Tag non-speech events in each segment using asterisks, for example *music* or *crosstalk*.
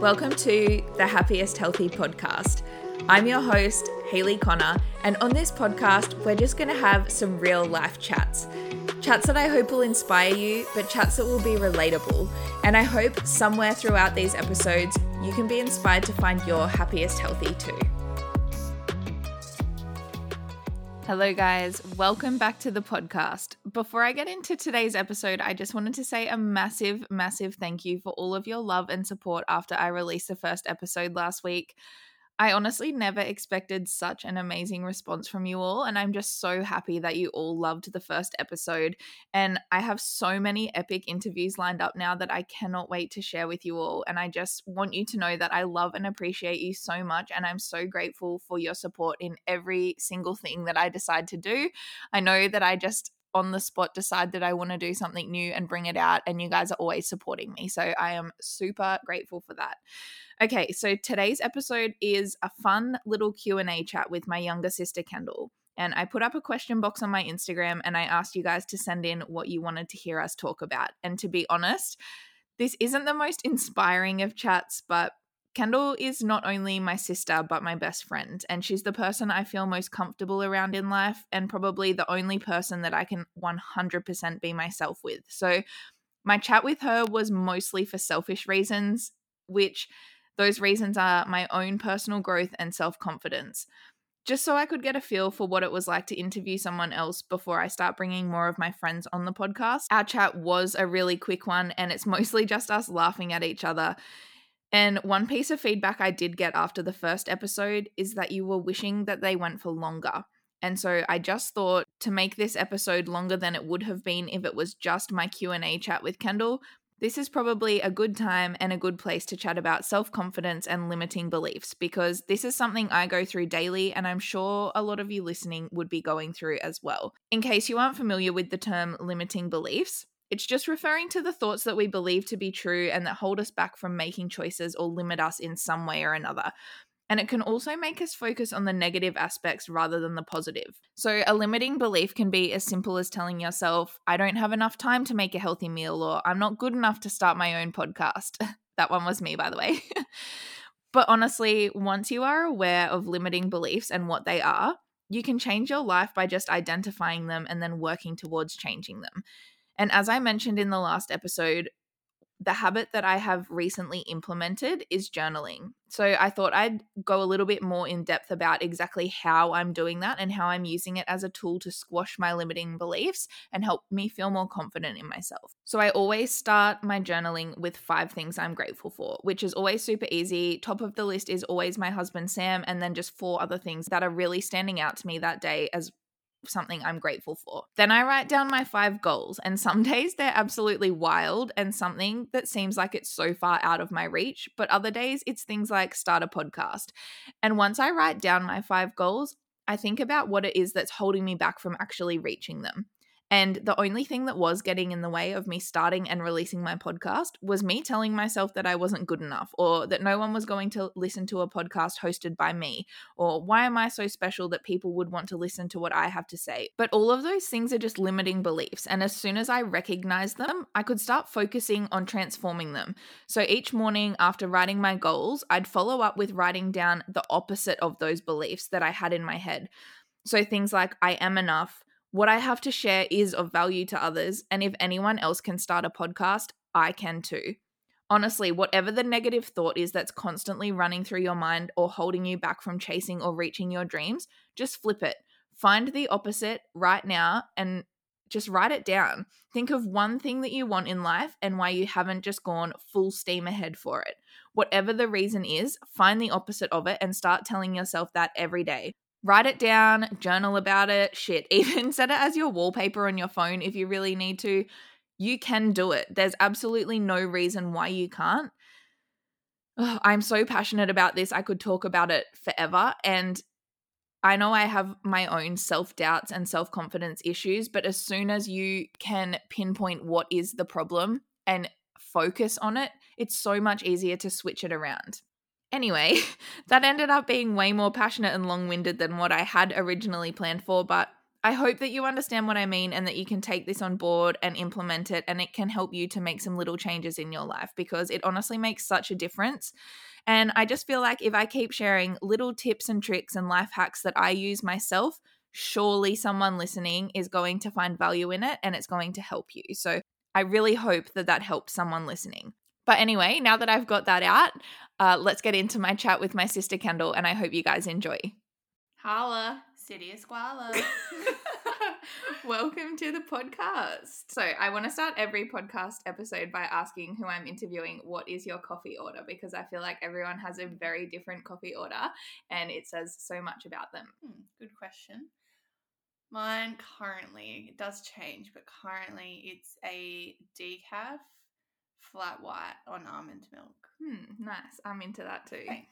Welcome to the Happiest Healthy podcast. I'm your host, Haley Connor, and on this podcast, we're just going to have some real life chats. Chats that I hope will inspire you, but chats that will be relatable. And I hope somewhere throughout these episodes, you can be inspired to find your happiest healthy too. Hello, guys. Welcome back to the podcast. Before I get into today's episode, I just wanted to say a massive, massive thank you for all of your love and support after I released the first episode last week. I honestly never expected such an amazing response from you all, and I'm just so happy that you all loved the first episode. And I have so many epic interviews lined up now that I cannot wait to share with you all. And I just want you to know that I love and appreciate you so much, and I'm so grateful for your support in every single thing that I decide to do. I know that I just on the spot decide that I want to do something new and bring it out and you guys are always supporting me. So I am super grateful for that. Okay, so today's episode is a fun little Q&A chat with my younger sister Kendall. And I put up a question box on my Instagram and I asked you guys to send in what you wanted to hear us talk about. And to be honest, this isn't the most inspiring of chats, but Kendall is not only my sister, but my best friend. And she's the person I feel most comfortable around in life, and probably the only person that I can 100% be myself with. So, my chat with her was mostly for selfish reasons, which those reasons are my own personal growth and self confidence. Just so I could get a feel for what it was like to interview someone else before I start bringing more of my friends on the podcast. Our chat was a really quick one, and it's *laughs* mostly just us laughing at each other and one piece of feedback I did get after the first episode is that you were wishing that they went for longer. And so I just thought to make this episode longer than it would have been if it was just my Q&A chat with Kendall, this is probably a good time and a good place to chat about self-confidence and limiting beliefs because this is something I go through daily and I'm sure a lot of you listening would be going through as well. In case you aren't familiar with the term limiting beliefs, it's just referring to the thoughts that we believe to be true and that hold us back from making choices or limit us in some way or another. And it can also make us focus on the negative aspects rather than the positive. So, a limiting belief can be as simple as telling yourself, I don't have enough time to make a healthy meal, or I'm not good enough to start my own podcast. *laughs* that one was me, by the way. *laughs* but honestly, once you are aware of limiting beliefs and what they are, you can change your life by just identifying them and then working towards changing them. And as I mentioned in the last episode, the habit that I have recently implemented is journaling. So I thought I'd go a little bit more in depth about exactly how I'm doing that and how I'm using it as a tool to squash my limiting beliefs and help me feel more confident in myself. So I always start my journaling with five things I'm grateful for, which is always super easy. Top of the list is always my husband Sam, and then just four other things that are really standing out to me that day as something I'm grateful for. Then I write down my five goals, and some *laughs* days they're absolutely wild and something that seems like it's so far out of my reach, but other days it's things like start a podcast. And once I write down my five goals, I think about what it is that's holding me back from actually reaching them. And the only thing that was getting in the way of me starting and releasing my podcast was me telling myself that I wasn't good enough or that no one was going to listen to a podcast hosted by me or why am I so special that people would want to listen to what I have to say. But all of those things are just limiting beliefs. And as soon as I recognized them, I could start focusing on transforming them. So each morning after writing my goals, I'd follow up with writing down the opposite of those beliefs that I had in my head. So things like, I am enough. What I have to share is of value to others, and if anyone else can start a podcast, I can too. Honestly, whatever the negative thought is that's constantly running through your mind or holding you back from chasing or reaching your dreams, just flip it. Find the opposite right now and just write it down. Think of one thing that you want in life and why you haven't just gone full steam ahead for it. Whatever the reason is, find the opposite of it and start telling yourself that every day. Write it down, journal about it, shit. *laughs* Even set it as your wallpaper on your phone if you really need to. You can do it. There's absolutely no reason why you can't. I'm so passionate about this. I could talk about it forever. And I know I have my own self doubts and self confidence issues, but as soon as you can pinpoint what is the problem and focus on it, it's so much easier to switch it around. Anyway, *laughs* that ended up being way more passionate and long winded than what I had originally planned for, but I hope that you understand what I mean and that you can take this on board and implement it and it can help you to make some little changes in your life because it honestly makes such a difference. And I just feel like if I keep sharing little tips and tricks and life hacks that I use myself, surely someone listening is going to find value in it and it's going to help you. So I really hope that that helped someone listening. But anyway, now that I've got that out, uh, let's get into my chat with my sister Kendall, and I hope you guys enjoy. Holla, City of Squalor. *laughs* Welcome to the podcast. So, I want to start every podcast episode by asking who I'm interviewing, what is your coffee order? Because I feel like everyone has a very different coffee order and it says so much about them. Hmm, good question. Mine currently, it does change, but currently it's a decaf flat white on almond milk. Hmm, nice. I'm into that too. Thanks.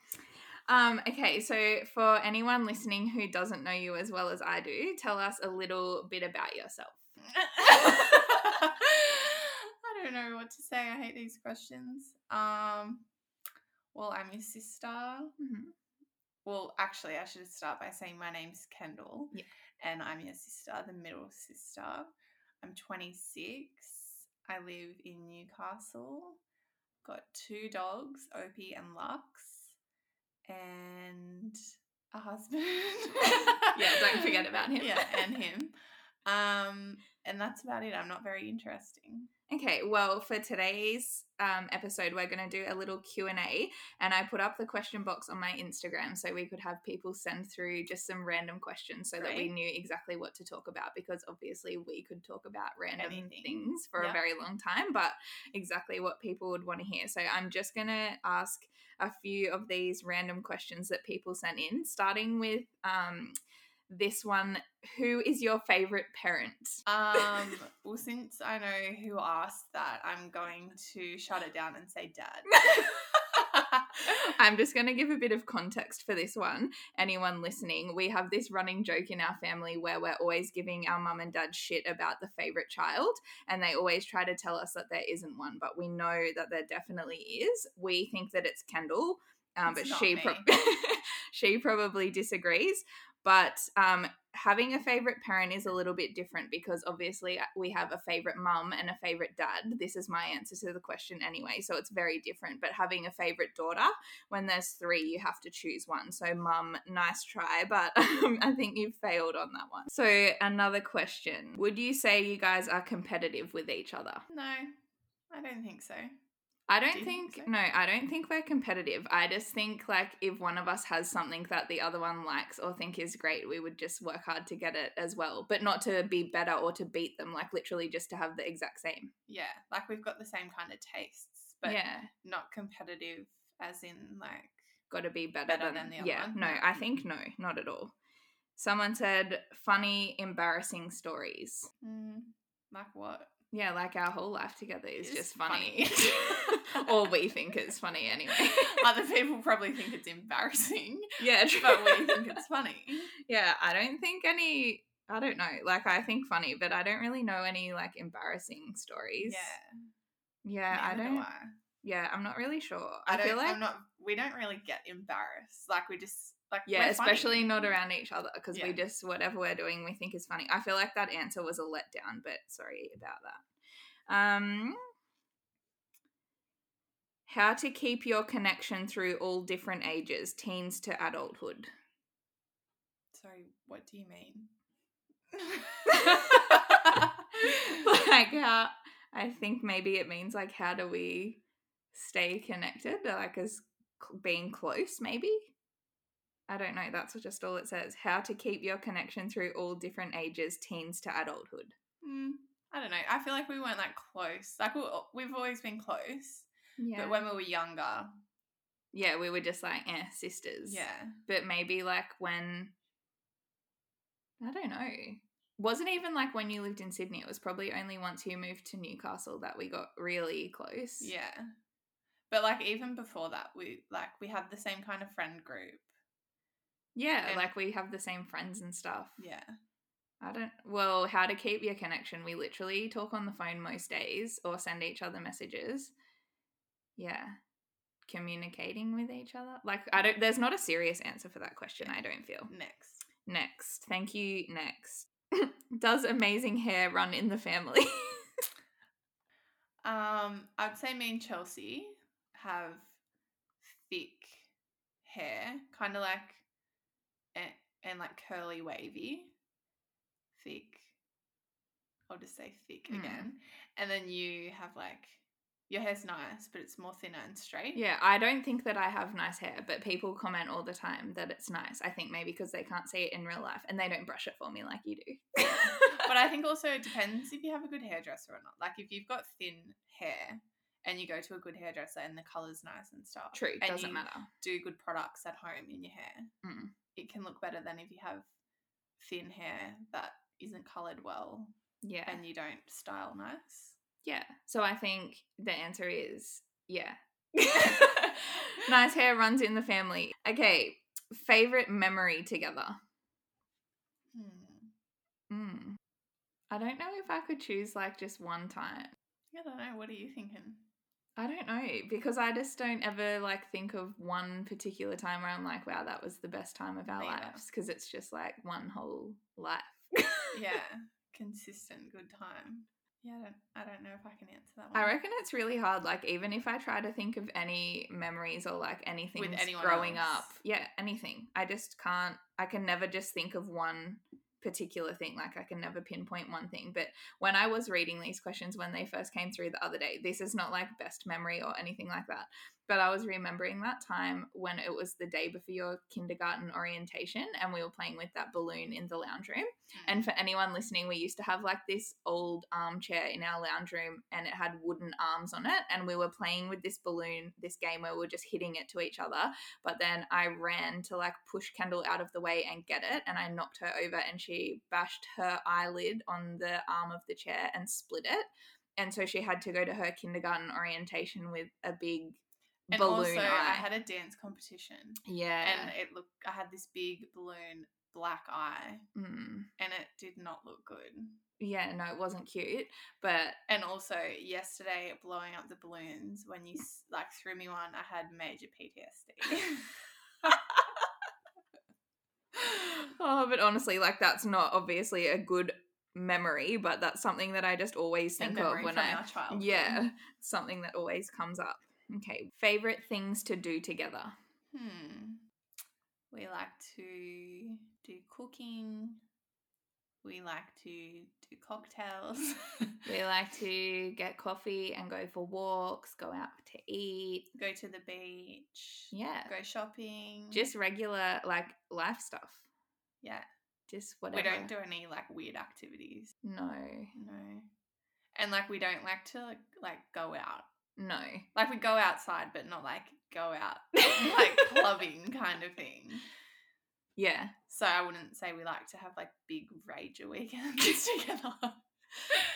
Um, okay, so for anyone listening who doesn't know you as well as I do, tell us a little bit about yourself. *laughs* I don't know what to say. I hate these questions. Um, well, I'm your sister. Mhm. Well, actually, I should start by saying my name's Kendall. Yeah. And I'm your sister, the middle sister. I'm 26. I live in Newcastle. Got two dogs, Opie and Lux, and a husband. *laughs* Yeah, don't forget about him. *laughs* Yeah, and him. Um, and that's about it. I'm not very interesting. Okay, well, for today's um, episode, we're going to do a little Q and A, and I put up the question box on my Instagram so we could have people send through just some random questions so that we knew exactly what to talk about because obviously we could talk about random Anything. things for a very long time, but exactly what people would want to hear. So I'm just going to ask a few of these random questions that people sent in, starting with um, this one: Who is your favorite parent? Um, *laughs* well, since I know who asked that, I'm going to shut it down and say dad. *laughs* I'm just going to give a bit of context for this one. Anyone listening, we have this running joke in our family where we're always giving our mum and dad shit about the favorite child, and they always try to tell us that there isn't one, but we know that there definitely is. We think that it's Kendall, um, but she pro- *laughs* she probably disagrees. But um, having a favorite parent is a little bit different because obviously uh, we have a favorite mum and a favorite dad. This is my answer to the question anyway, so it's very different. But having a favorite daughter, when there's three, you have to choose one. So, mum, nice try, but *laughs* I think you've failed on that one. So, another question Would you say you guys are competitive with each other? no, I don't think so. I don't Do think think, so? no, I don't think we're competitive. I just think like if one of us has something that the other one likes or think is great, we would just work hard to get it as well, but not to be better or to beat them, like literally just to have the exact same. Yeah, like we've got the same kind of tastes, but yeah, not competitive as in like got to be better, Better than, than the other Yeah, one? no, No. I think no, not at all. Someone said funny, embarrassing stories. mm, like what? Yeah, like our whole life together is It's just funny. funny. *laughs* or we think it's funny anyway. *laughs* Other people probably think it's embarrassing, yeah, true. *laughs* but we think it's funny. Yeah, I don't think any. I don't know. Like, I think funny, but I don't really know any like embarrassing stories. Yeah, yeah, I neither do don't. I. Yeah, I'm not really sure. I, I, don't, feel like I'm not. We don't really get embarrassed. Like we just like yeah, we're funny. especially not around each other because we just whatever we're doing we think is funny. I feel like that answer was a letdown, but sorry about that. Um, how to keep your connection through all different ages, teens to adulthood. Sorry, what do you mean? *laughs* *laughs* like how I think maybe it means like how do we stay connected, like as being close, maybe. I don't know. That's just all it says. How to keep your connection through all different ages, teens to adulthood. Mm, I don't know. I feel like we weren't that close. Like we, we've always been close, Yeah. but when we were younger, yeah, we were just like eh, sisters. yeah, But maybe like when I don't know. Wasn't even like when you lived in Sydney. It was probably only once you moved to Newcastle that we got really close. yeah. But like even before that, we like we had the same kind of friend group. Yeah, like we have the same friends and stuff. Yeah, I don't. Well, how to keep your connection? We literally talk on the phone most days or send each other messages. Yeah, communicating with each other. Like I don't. There's not a serious answer for that question. I don't feel. next. Next, thank you. Next, *laughs* Does amazing hair run in the family? Um, I'd say me and Chelsea have thick hair, kind of like and, and like curly wavy, thick. I'll just say thick Mm. again, and then you have like your hair's nice, but it's more thinner and straight. yeah, I don't think that I have nice hair, but people comment all the time that it's nice. I think maybe because they can't see it in real life and they don't brush it for me like you do. but I think also it *laughs* depends if you have a good hairdresser or not. Like if you've got thin hair and you go to a good hairdresser and the color's nice and stuff. True, and doesn't matter. Do good products at home in your hair. Mm. It can look better than if you have thin hair that isn't colored well Yeah. and you don't style nice. Yeah. So I think the answer is yeah. *laughs* nice hair runs in the family. Okay. Favorite memory together. Hmm. Mm. I don't know if I could choose like just one time. I don't know. What are you thinking? I don't know because I just don't ever like think of one particular time where I'm like, wow, that was the best time of our Me either. lives because it's just like one whole life. Yeah, consistent good time. Yeah, I don't, I don't know if I can answer that one. I reckon it's really hard. Like, even if I try to think of any memories or like anything anyone growing else. up, yeah, anything, I just can't. I can never just think of one particular thing. Like, I can never pinpoint one thing. But when I was reading these questions when they first came through the other day, this is not like best memory or anything like that. But I was remembering that time when it was the day before your kindergarten orientation and we were playing with that balloon in the lounge room. Hmm. And for anyone listening, we used to have like this old armchair in our lounge room and it had wooden arms on it. And we were playing with this balloon, this game where we were just hitting it to each other. But then I ran to like push Kendall out of the way and get it. And I knocked her over and she bashed her eyelid on the arm of the chair and split it. And so she had to go to her kindergarten orientation with a big and balloon also, eye. I had a dance competition, yeah. and it looked. I had this big balloon black eye, Mm. and it did not look good. Yeah, no, it wasn't cute. But And also, yesterday blowing up the balloons when you like threw me one, I had major PTSD. *laughs* oh, but honestly, like that's not obviously a good memory, but that's something that I just always think of when I yeah, something that always comes up. Okay, favorite things to do together. Hmm. We like to do cooking. We like to do cocktails. *laughs* We like to get coffee and go for walks, go out to eat. go to the beach. Yeah, Go shopping. just regular like life stuff. yeah. Just whatever. We don't do any like weird activities. no, No. And like we don't like to like, like go out. No. Like we go outside, but not like go out *laughs* like clubbing kind of thing. Yeah, So I wouldn't say we like to have like big rager weekends *laughs* together.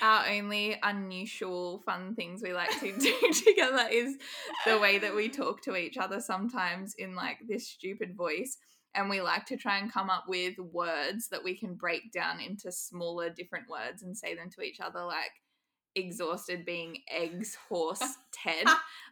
our only unusual fun things we like to *laughs* do together is the way that we talk to each other sometimes in like this stupid voice and we like to try and come up with words that we can break down into smaller different words and say them to each other like exhausted being eggs horse *laughs* ted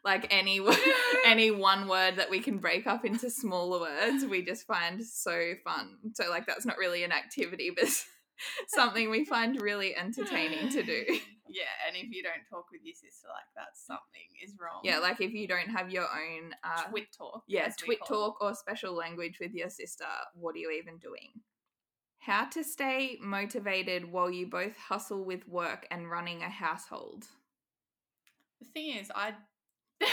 like any *laughs* any one word that we can break up into smaller words we just find so fun so like that's not really an activity but *laughs* something we find really entertaining to do Yeah, and if you don't talk with your sister like that, something is wrong. yeah like if you don't have your own uh twit talk. yeah twit call it. talk or special language with your sister what are you even doing how to stay motivated while you both hustle with work and running a household The thing is, I. *laughs*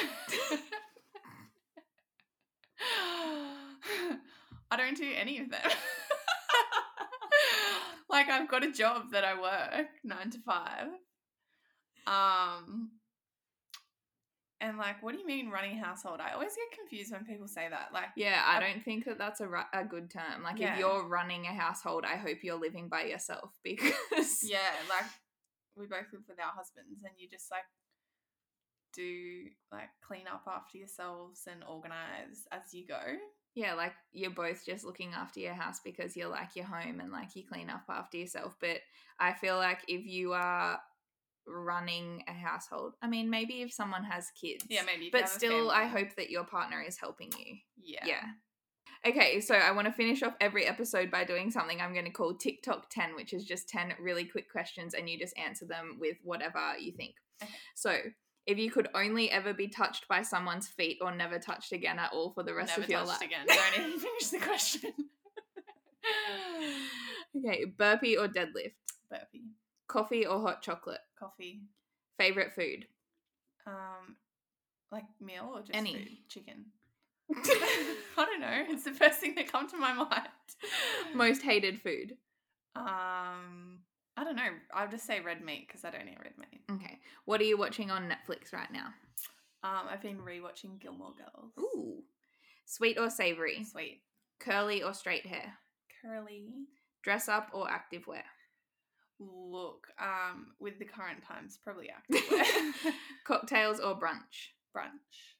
I don't do any of them. *laughs* like I've got a job that I work nine to five. Um. And like, what do you mean running household? I always get confused when people say that. Like, yeah i I- don't think that that's a, ru- a good term like Yeah. if you're running a household i hope you're living by yourself *laughs* because yeah, like we both live with our husbands, and you just like do like clean up after yourselves and organize as you go. Yeah, like you're both just looking after your house because you're like your home and like you clean up after yourself. But I feel like if you are running a household, I mean, maybe if someone has kids. Yeah, maybe. But still, I hope that your partner is helping you. Yeah. Yeah. Okay, so I want to finish off every episode by doing something I'm going to call TikTok 10, which is just 10 really quick questions and you just answer them with whatever you think. Okay. So, if you could only ever be touched by someone's feet or never touched again at all for the rest Never of your touched life. again. Don't even finish the question. *laughs* okay, burpee or deadlift? Burpee. Coffee or hot chocolate? Coffee. Favorite food? Um, like meal or just Any. food? Chicken. *laughs* I don't know. It's the first thing that comes to my *laughs* mind. Most hated food? Um, I don't know. I'll just say red meat because I don't eat red meat. Okay. What are you watching on Netflix right now? Um, I've been rewatching Gilmore Girls. Ooh. Sweet or savory? Sweet. Curly or straight hair? Curly. Dress up or active wear? Look, um, with the current times, probably *laughs* active *laughs* Cocktails or brunch? brunch.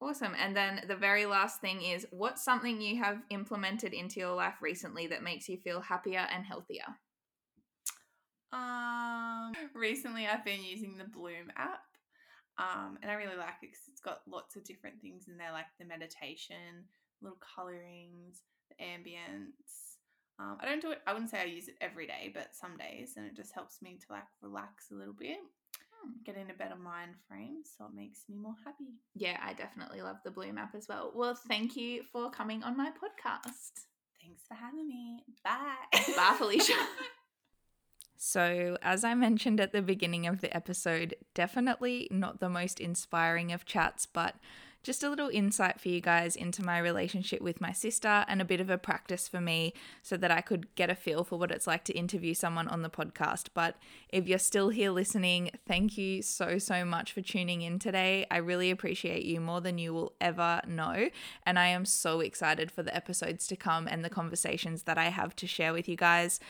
Awesome. And then the very last thing is what's something you have implemented into your life recently that makes you feel happier and healthier? Um, recently I've been using the Bloom app. Um, and I really like it because it's got lots of different things in there, like the meditation, little colorings, the ambience. Um, I don't do it. I wouldn't say I use it every day, but some days, and it just helps me to like relax a little bit, Hmm. get in a better mind frame, so it makes me more happy. Yeah, I definitely love the Bloom app as well. Well, thank you for coming on my podcast. Thanks for having me. Bye. Bye, Felicia. *laughs* So, as I mentioned at the beginning of the episode, definitely not the most inspiring of chats, but just a little insight for you guys into my relationship with my sister and a bit of a practice for me so that I could get a feel for what it's like to interview someone on the podcast. But if you're still here listening, thank you so, so much for tuning in today. I really appreciate you more than you will ever know. And I am so excited for the episodes to come and the conversations that I have to share with you guys.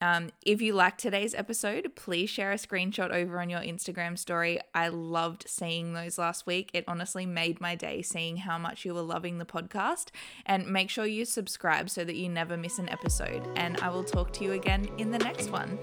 Um, if you liked today's episode, please share a screenshot over on your Instagram story. I loved seeing those last week. It honestly made my day seeing how much you were loving the podcast. And make sure you subscribe so that you never miss an episode. And I will talk to you again in the next one.